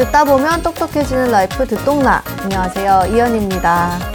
듣다 보면 똑똑해지는 라이프 듣똑라. 안녕하세요. 이현입니다.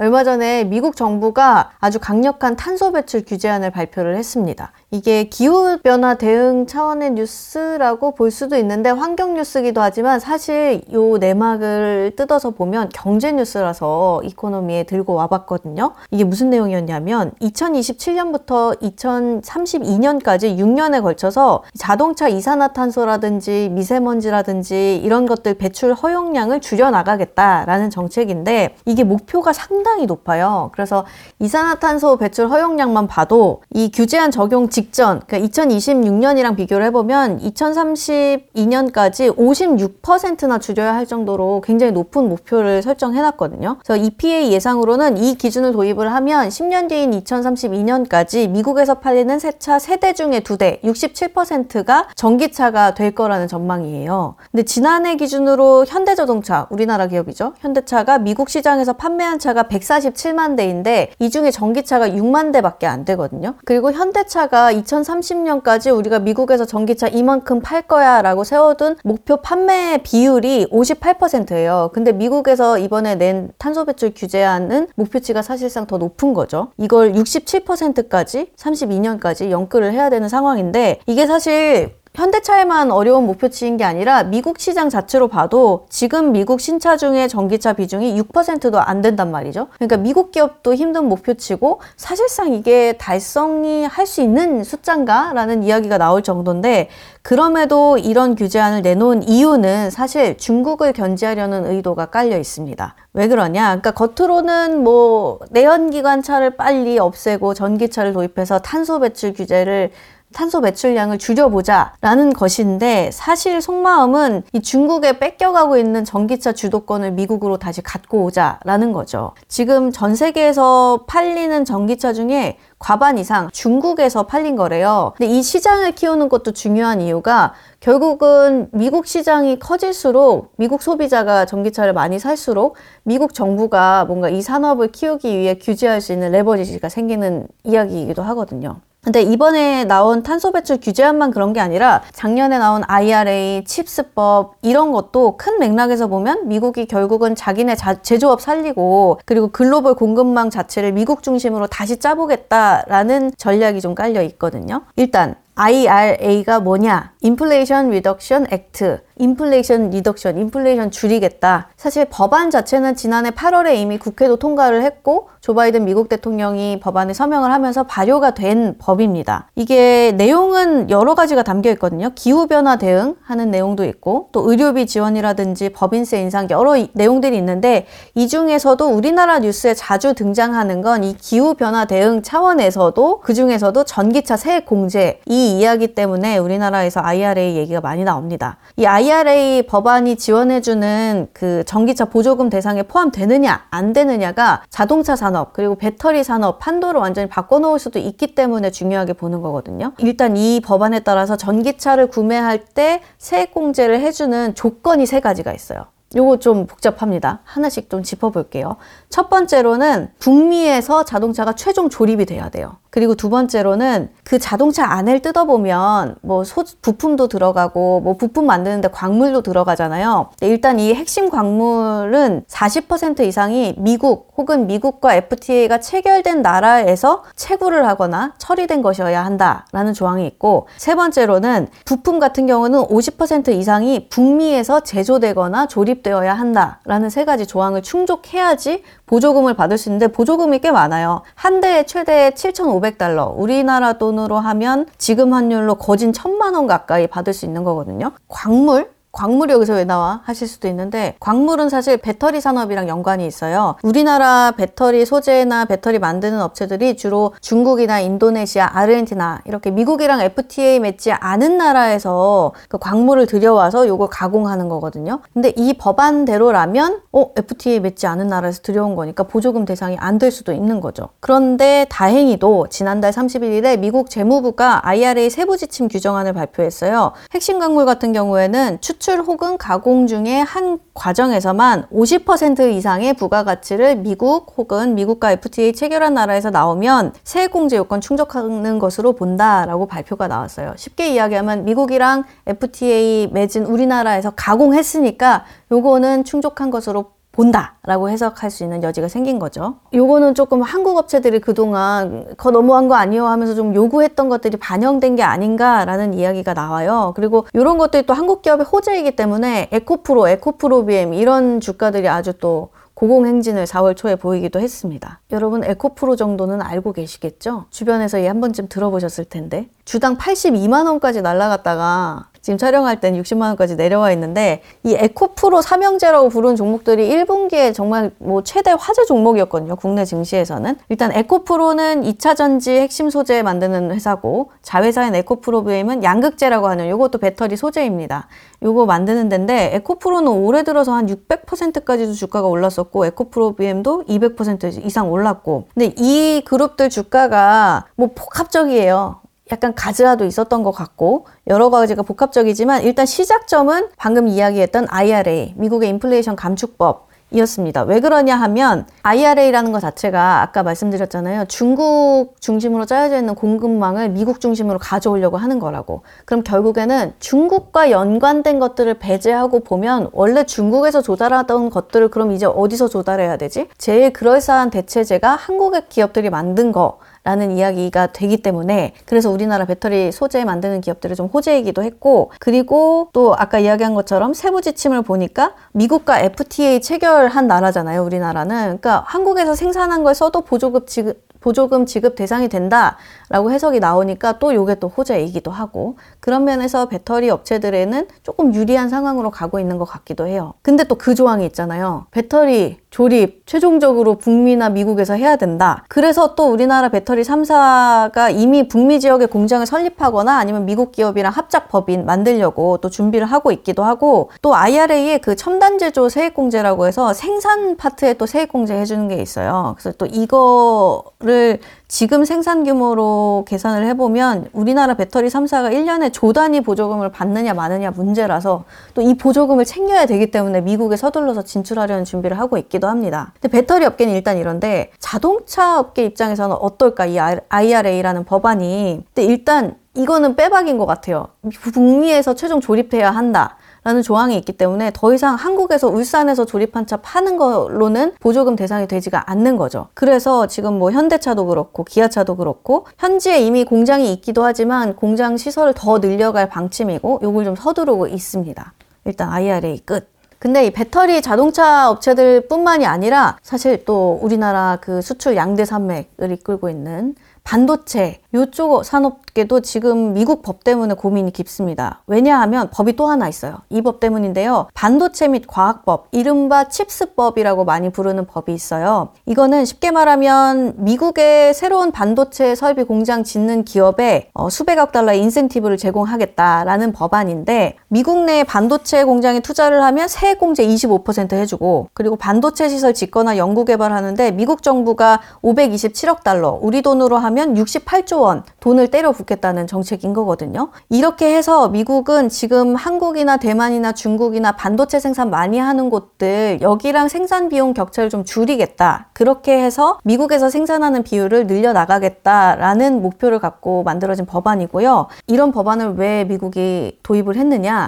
얼마 전에 미국 정부가 아주 강력한 탄소 배출 규제안을 발표를 했습니다. 이게 기후변화 대응 차원의 뉴스라고 볼 수도 있는데 환경 뉴스기도 하지만 사실 요 내막을 뜯어서 보면 경제 뉴스라서 이코노미에 들고 와봤거든요. 이게 무슨 내용이었냐면 2027년부터 2032년까지 6년에 걸쳐서 자동차 이산화탄소라든지 미세먼지라든지 이런 것들 배출 허용량을 줄여나가겠다라는 정책인데 이게 목표가 상당히 높아요. 그래서 이산화탄소 배출 허용량만 봐도 이 규제안 적용 직전, 그러니까 2026년이랑 비교를 해보면 2032년까지 56%나 줄여야 할 정도로 굉장히 높은 목표를 설정해놨거든요. 그래서 EPA 예상으로는 이 기준을 도입을 하면 10년 뒤인 2032년까지 미국에서 팔리는 새차 세대 중에 두 대, 67%가 전기차가 될 거라는 전망이에요. 근데 지난해 기준으로 현대자동차, 우리나라 기업이죠. 현대차가 미국 시장에서 판매한 차가 147만 대인데 이 중에 전기차가 6만 대밖에 안 되거든요. 그리고 현대차가 2030년까지 우리가 미국에서 전기차 이만큼 팔 거야 라고 세워둔 목표 판매 비율이 58%예요. 근데 미국에서 이번에 낸 탄소 배출 규제안은 목표치가 사실상 더 높은 거죠. 이걸 67%까지 32년까지 연끌을 해야 되는 상황인데 이게 사실 현대차에만 어려운 목표치인 게 아니라 미국 시장 자체로 봐도 지금 미국 신차 중에 전기차 비중이 6%도 안 된단 말이죠. 그러니까 미국 기업도 힘든 목표치고 사실상 이게 달성이 할 수 있는 숫자인가? 라는 이야기가 나올 정도인데 그럼에도 이런 규제안을 내놓은 이유는 사실 중국을 견제하려는 의도가 깔려 있습니다. 왜 그러냐? 그러니까 겉으로는 뭐 내연기관 차를 빨리 없애고 전기차를 도입해서 탄소 배출 규제를 탄소 배출량을 줄여보자라는 것인데 사실 속마음은 이 중국에 뺏겨가고 있는 전기차 주도권을 미국으로 다시 갖고 오자라는 거죠. 지금 전 세계에서 팔리는 전기차 중에 과반 이상 중국에서 팔린 거래요. 근데 이 시장을 키우는 것도 중요한 이유가 결국은 미국 시장이 커질수록 미국 소비자가 전기차를 많이 살수록 미국 정부가 뭔가 이 산업을 키우기 위해 규제할 수 있는 레버리지가 생기는 이야기이기도 하거든요. 근데 이번에 나온 탄소 배출 규제안만 그런 게 아니라 작년에 나온 IRA, 칩스법 이런 것도 큰 맥락에서 보면 미국이 결국은 자기네 자, 제조업 살리고 그리고 글로벌 공급망 자체를 미국 중심으로 다시 짜보겠다라는 전략이 좀 깔려 있거든요. 일단 IRA가 뭐냐? Inflation Reduction Act. Inflation Reduction, 인플레이션 줄이겠다. 사실 법안 자체는 지난해 8월에 이미 국회도 통과를 했고 조 바이든 미국 대통령이 법안에 서명을 하면서 발효가 된 법입니다. 이게 내용은 여러 가지가 담겨 있거든요. 기후 변화 대응하는 내용도 있고 또 의료비 지원이라든지 법인세 인상 여러 내용들이 있는데 이 중에서도 우리나라 뉴스에 자주 등장하는 건 이 기후 변화 대응 차원에서도 그 중에서도 전기차 세액 공제 이 이야기 때문에 우리나라에서 IRA 얘기가 많이 나옵니다. 이 IRA 법안이 지원해주는 그 전기차 보조금 대상에 포함되느냐 안 되느냐가 자동차 산업 그리고 배터리 산업 판도를 완전히 바꿔놓을 수도 있기 때문에 중요하게 보는 거거든요. 일단 이 법안에 따라서 전기차를 구매할 때 세액 공제를 해주는 조건이 세 가지가 있어요. 요거 좀 복잡합니다. 하나씩 좀 짚어볼게요. 첫 번째로는 북미에서 자동차가 최종 조립이 돼야 돼요. 그리고 두 번째로는 그 자동차 안을 뜯어보면 뭐 소, 부품도 들어가고 뭐 부품 만드는데 광물도 들어가잖아요. 일단 이 핵심 광물은 40% 이상이 미국 혹은 미국과 FTA가 체결된 나라에서 채굴을 하거나 처리된 것이어야 한다라는 조항이 있고 세 번째로는 부품 같은 경우는 50% 이상이 북미에서 제조되거나 조립 되어야 한다라는 세 가지 조항을 충족해야지 보조금을 받을 수 있는데 보조금이 꽤 많아요. 한 대에 최대 7,500달러. 우리나라 돈으로 하면 지금 환율로 거진 천만 원 가까이 받을 수 있는 거거든요. 광물 광물이 여기서 왜 나와 하실 수도 있는데 광물은 사실 배터리 산업이랑 연관이 있어요. 우리나라 배터리 소재나 배터리 만드는 업체들이 주로 중국이나 인도네시아, 아르헨티나 이렇게 미국이랑 FTA 맺지 않은 나라에서 그 광물을 들여와서 요걸 가공하는 거거든요. 근데 이 법안대로라면 어 FTA 맺지 않은 나라에서 들여온 거니까 보조금 대상이 안 될 수도 있는 거죠. 그런데 다행히도 지난달 31일에 미국 재무부가 IRA 세부 지침 규정안을 발표했어요. 핵심 광물 같은 경우에는 추 수출 혹은 가공 중에 한 과정에서만 50% 이상의 부가가치를 미국 혹은 미국과 FTA 체결한 나라에서 나오면 세액공제 요건 충족하는 것으로 본다라고 발표가 나왔어요. 쉽게 이야기하면 미국이랑 FTA 맺은 우리나라에서 가공했으니까 요거는 충족한 것으로 본다라고 해석할 수 있는 여지가 생긴 거죠. 요거는 조금 한국 업체들이 그동안 거 너무한 거 아니요 하면서 좀 요구했던 것들이 반영된 게 아닌가라는 이야기가 나와요. 그리고 이런 것들이 또 한국 기업의 호재이기 때문에 에코프로, 에코프로비엠 이런 주가들이 아주 또 고공행진을 4월 초에 보이기도 했습니다. 여러분 에코프로 정도는 알고 계시겠죠? 주변에서 얘 한 번쯤 들어보셨을 텐데 주당 82만 원까지 날라갔다가 지금 촬영할 땐 60만 원까지 내려와 있는데 이 에코프로 삼형제라고 부르는 종목들이 1분기에 정말 뭐 최대 화제 종목이었거든요. 국내 증시에서는. 일단 에코프로는 2차 전지 핵심 소재 만드는 회사고 자회사인 에코프로비엠은 양극재라고 하는 요것도 배터리 소재입니다. 요거 만드는 데인데 에코프로는 올해 들어서 한 600%까지도 주가가 올랐었고 에코프로비엠도 200% 이상 올랐고 근데 이 그룹들 주가가 뭐 복합적이에요. 약간 가즈아도 있었던 것 같고 여러 가지가 복합적이지만 일단 시작점은 방금 이야기했던 IRA 미국의 인플레이션 감축법 이었습니다. 왜 그러냐 하면 IRA라는 것 자체가 아까 말씀드렸잖아요. 중국 중심으로 짜여져 있는 공급망을 미국 중심으로 가져오려고 하는 거라고. 그럼 결국에는 중국과 연관된 것들을 배제하고 보면 원래 중국에서 조달하던 것들을 그럼 이제 어디서 조달해야 되지? 제일 그럴싸한 대체제가 한국의 기업들이 만든 거. 라는 이야기가 되기 때문에 그래서 우리나라 배터리 소재 만드는 기업들이 좀 호재이기도 했고 그리고 또 아까 이야기한 것처럼 세부 지침을 보니까 미국과 FTA 체결한 나라잖아요 우리나라는 그러니까 한국에서 생산한 걸 써도 보조금 지급 보조금 지급 대상이 된다라고 해석이 나오니까 또 요게 또 호재이기도 하고 그런 면에서 배터리 업체들에는 조금 유리한 상황으로 가고 있는 것 같기도 해요. 근데 또 그 조항이 있잖아요. 배터리 조립 최종적으로 북미나 미국에서 해야 된다. 그래서 또 우리나라 배터리 3사가 이미 북미 지역에 공장을 설립하거나 아니면 미국 기업이랑 합작 법인 만들려고 또 준비를 하고 있기도 하고 또 IRA의 그 첨단 제조 세액 공제라고 해서 생산 파트에 또 세액 공제 해주는 게 있어요. 그래서 또 이거를 지금 생산 규모로 계산을 해보면 우리나라 배터리 3사가 1년에 조 단위 보조금을 받느냐 마느냐 문제라서 또 이 보조금을 챙겨야 되기 때문에 미국에 서둘러서 진출하려는 준비를 하고 있 기도 합니다. 근데 배터리 업계는 일단 이런데 자동차 업계 입장에서는 어떨까 이 IRA라는 법안이. 근데 일단 이거는 빼박인 것 같아요. 북미에서 최종 조립해야 한다. 라는 조항이 있기 때문에 더 이상 한국에서 울산에서 조립한 차 파는 걸로는 보조금 대상이 되지가 않는 거죠. 그래서 지금 뭐 현대차도 그렇고 기아차도 그렇고 현지에 이미 공장이 있기도 하지만 공장 시설을 더 늘려갈 방침이고 요걸 좀 서두르고 있습니다. 일단 IRA 끝. 근데 이 배터리 자동차 업체들 뿐만이 아니라 사실 또 우리나라 그 수출 양대 산맥을 이끌고 있는 반도체 이쪽 산업계도 지금 미국 법 때문에 고민이 깊습니다. 왜냐하면 법이 또 하나 있어요. 이 법 때문인데요. 반도체 및 과학법, 이른바 칩스법이라고 많이 부르는 법이 있어요. 이거는 쉽게 말하면 미국의 새로운 반도체 설비 공장 짓는 기업에 어, 수백억 달러의 인센티브를 제공하겠다라는 법안인데 미국 내 반도체 공장에 투자를 하면 세액 공제 25% 해주고 그리고 반도체 시설 짓거나 연구 개발하는데 미국 정부가 527억 달러, 우리 돈으로 하면 68조 원 돈을 때려 붓겠다는 정책인 거거든요. 이렇게 해서 미국은 지금 한국이나 대만이나 중국이나 반도체 생산 많이 하는 곳들 여기랑 생산 비용 격차를 좀 줄이겠다. 그렇게 해서 미국에서 생산하는 비율을 늘려 나가겠다라는 목표를 갖고 만들어진 법안이고요. 이런 법안을 왜 미국이 도입을 했느냐?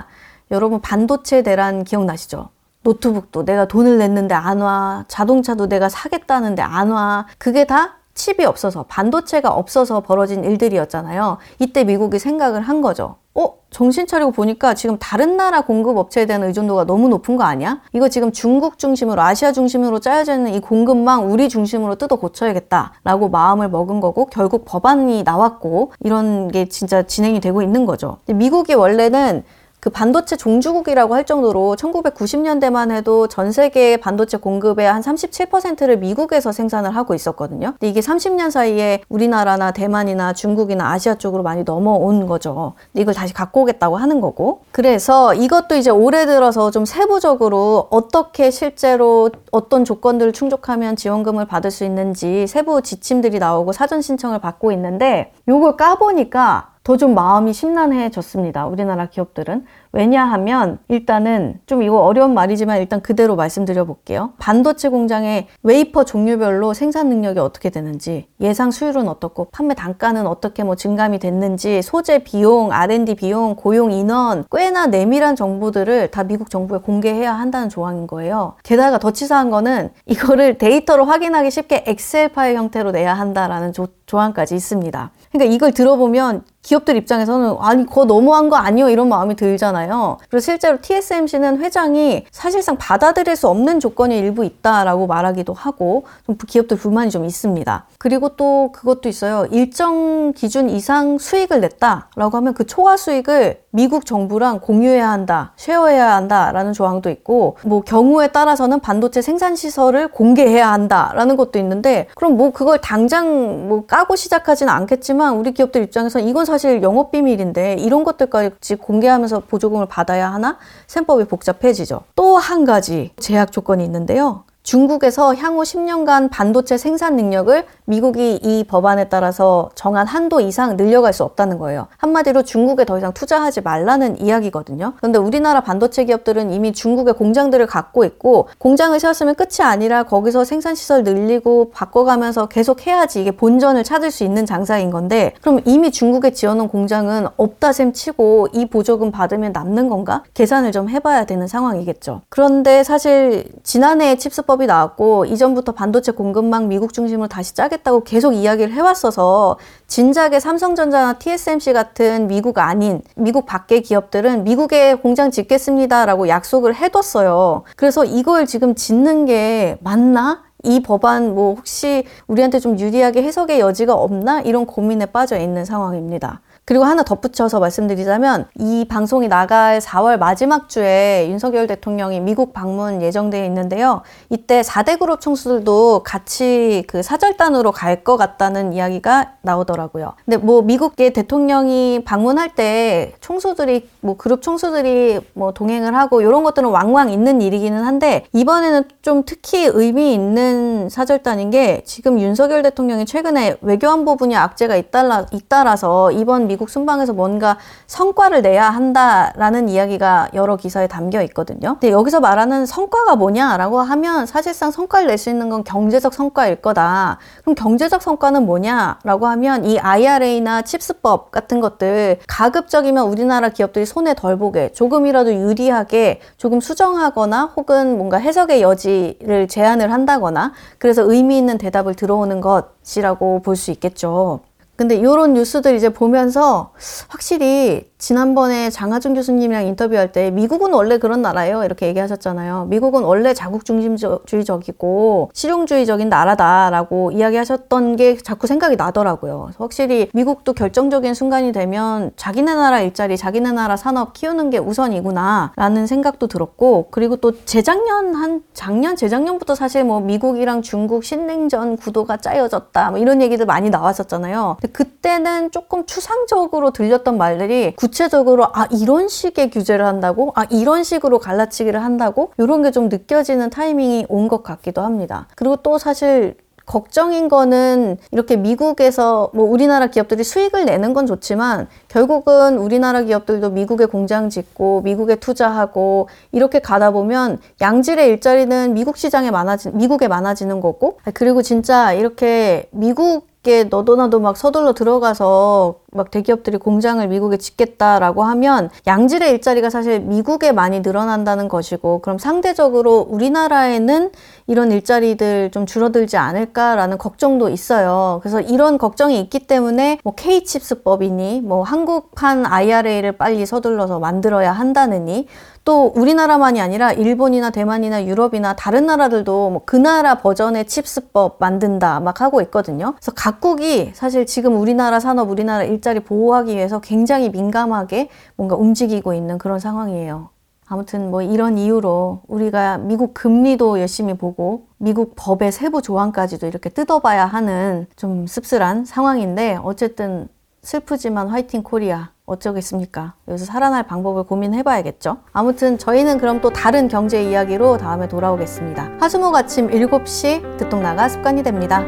여러분 반도체 대란 기억나시죠? 노트북도 내가 돈을 냈는데 안 와. 자동차도 내가 사겠다는데 안 와. 그게 다 칩이 없어서 반도체가 없어서 벌어진 일들이었잖아요. 이때 미국이 생각을 한 거죠. 어? 정신 차리고 보니까 지금 다른 나라 공급 업체에 대한 의존도가 너무 높은 거 아니야? 이거 지금 중국 중심으로 아시아 중심으로 짜여져 있는 이 공급망 우리 중심으로 뜯어 고쳐야겠다라고 마음을 먹은 거고 결국 법안이 나왔고 이런 게 진짜 진행이 되고 있는 거죠. 미국이 원래는 그 반도체 종주국이라고 할 정도로 1990년대만 해도 전 세계 반도체 공급의 한 37%를 미국에서 생산을 하고 있었거든요. 근데 이게 30년 사이에 우리나라나 대만이나 중국이나 아시아 쪽으로 많이 넘어온 거죠. 이걸 다시 갖고 오겠다고 하는 거고. 그래서 이것도 이제 올해 들어서 좀 세부적으로 어떻게 실제로 어떤 조건들을 충족하면 지원금을 받을 수 있는지 세부 지침들이 나오고 사전 신청을 받고 있는데 요걸 까보니까 더 좀 마음이 심란해졌습니다. 우리나라 기업들은. 왜냐하면 일단은 좀 이거 어려운 말이지만 일단 그대로 말씀드려 볼게요. 반도체 공장의 웨이퍼 종류별로 생산 능력이 어떻게 되는지, 예상 수율은 어떻고, 판매 단가는 어떻게 뭐 증감이 됐는지, 소재 비용, R&D 비용, 고용 인원, 꽤나 내밀한 정보들을 다 미국 정부에 공개해야 한다는 조항인 거예요. 게다가 더 치사한 거는 이거를 데이터로 확인하기 쉽게 엑셀 파일 형태로 내야 한다라는 조, 조항까지 있습니다. 그러니까 이걸 들어보면 기업들 입장에서는 아니 그거 너무한 거 아니요 이런 마음이 들잖아요. 그리고 실제로 TSMC는 회장이 사실상 받아들일 수 없는 조건이 일부 있다라고 말하기도 하고 좀 기업들 불만이 좀 있습니다. 그리고 또 그것도 있어요. 일정 기준 이상 수익을 냈다라고 하면 그 초과 수익을 미국 정부랑 공유해야 한다, 쉐어해야 한다라는 조항도 있고 뭐 경우에 따라서는 반도체 생산 시설을 공개해야 한다라는 것도 있는데 그럼 뭐 그걸 당장 뭐까 고 시작하지는 않겠지만 우리 기업들 입장에서 이건 사실 영업 비밀인데 이런 것들까지 공개하면서 보조금을 받아야 하나? 셈법이 복잡해지죠. 또 한 가지 제약 조건이 있는데요. 중국에서 향후 10년간 반도체 생산 능력을 미국이 이 법안에 따라서 정한 한도 이상 늘려갈 수 없다는 거예요. 한마디로 중국에 더 이상 투자하지 말라는 이야기거든요. 그런데 우리나라 반도체 기업들은 이미 중국의 공장들을 갖고 있고 공장을 세웠으면 끝이 아니라 거기서 생산 시설 늘리고 바꿔가면서 계속 해야지 이게 본전을 찾을 수 있는 장사인 건데 그럼 이미 중국에 지어놓은 공장은 없다 셈 치고 이 보조금 받으면 남는 건가? 계산을 좀 해봐야 되는 상황이겠죠. 그런데 사실 지난해에 칩스법 법이 나왔고 이전부터 반도체 공급망 미국 중심으로 다시 짜겠다고 계속 이야기를 해왔어서 진작에 삼성전자나 TSMC 같은 미국 아닌 미국 밖의 기업들은 미국에 공장 짓겠습니다라고 약속을 해뒀어요. 그래서 이걸 지금 짓는 게 맞나? 이 법안 뭐 혹시 우리한테 좀 유리하게 해석의 여지가 없나? 이런 고민에 빠져 있는 상황입니다. 그리고 하나 덧붙여서 말씀드리자면 이 방송이 나갈 4월 마지막 주에 윤석열 대통령이 미국 방문 예정되어 있는데요. 이때 4대 그룹 총수들도 같이 그 사절단으로 갈 것 같다는 이야기가 나오더라고요. 근데 뭐 미국의 대통령이 방문할 때 총수들이 뭐 그룹 총수들이 뭐 동행을 하고 이런 것들은 왕왕 있는 일이기는 한데 이번에는 좀 특히 의미 있는 사절단인 게 지금 윤석열 대통령이 최근에 외교안보 분야 악재가 잇따라, 잇따라서 이번 미국 순방에서 뭔가 성과를 내야 한다라는 이야기가 여러 기사에 담겨 있거든요. 근데 여기서 말하는 성과가 뭐냐라고 하면 사실상 성과를 낼 수 있는 건 경제적 성과일 거다. 그럼 경제적 성과는 뭐냐라고 하면 이 IRA나 칩스법 같은 것들 가급적이면 우리나라 기업들이 손에 덜 보게 조금이라도 유리하게 조금 수정하거나 혹은 뭔가 해석의 여지를 제한을 한다거나 그래서 의미 있는 대답을 들어오는 것이라고 볼 수 있겠죠. 근데 이런 뉴스들 이제 보면서 확실히 지난번에 장하준 교수님이랑 인터뷰할 때 미국은 원래 그런 나라예요. 이렇게 얘기하셨잖아요. 미국은 원래 자국 중심주의적이고 실용주의적인 나라다라고 이야기하셨던 게 자꾸 생각이 나더라고요. 확실히 미국도 결정적인 순간이 되면 자기네 나라 일자리, 자기네 나라 산업 키우는 게 우선이구나라는 생각도 들었고 그리고 또 재작년 한 작년 재작년부터 사실 뭐 미국이랑 중국 신냉전 구도가 짜여졌다 뭐 이런 얘기들 많이 나왔었잖아요. 근데 그때는 조금 추상적으로 들렸던 말들이 구 체적으로 아 이런 식의 규제를 한다고? 아 이런 식으로 갈라치기를 한다고? 이런 게 좀 느껴지는 타이밍이 온 것 같기도 합니다. 그리고 또 사실 걱정인 거는 이렇게 미국에서 뭐 우리나라 기업들이 수익을 내는 건 좋지만 결국은 우리나라 기업들도 미국에 공장 짓고 미국에 투자하고 이렇게 가다 보면 양질의 일자리는 미국 시장에 많아지 미국에 많아지는 거고? 그리고 진짜 이렇게 미국 게 너도 나도 막 서둘러 들어가서 막 대기업들이 공장을 미국에 짓겠다라고 하면 양질의 일자리가 사실 미국에 많이 늘어난다는 것이고 그럼 상대적으로 우리나라에는 이런 일자리들 좀 줄어들지 않을까라는 걱정도 있어요. 그래서 이런 걱정이 있기 때문에 뭐 K칩스법이니 뭐 한국판 IRA를 빨리 서둘러서 만들어야 한다느니 또 우리나라만이 아니라 일본이나 대만이나 유럽이나 다른 나라들도 뭐 그 나라 버전의 칩스법 만든다 막 하고 있거든요. 그래서 각국이 사실 지금 우리나라 산업, 우리나라 일자리 보호하기 위해서 굉장히 민감하게 뭔가 움직이고 있는 그런 상황이에요. 아무튼 뭐 이런 이유로 우리가 미국 금리도 열심히 보고 미국 법의 세부 조항까지도 이렇게 뜯어봐야 하는 좀 씁쓸한 상황인데 어쨌든 슬프지만 화이팅 코리아 어쩌겠습니까? 여기서 살아날 방법을 고민해봐야겠죠? 아무튼 저희는 그럼 또 다른 경제 이야기로 다음에 돌아오겠습니다. 화수목 아침 7시 듣동나가 습관이 됩니다.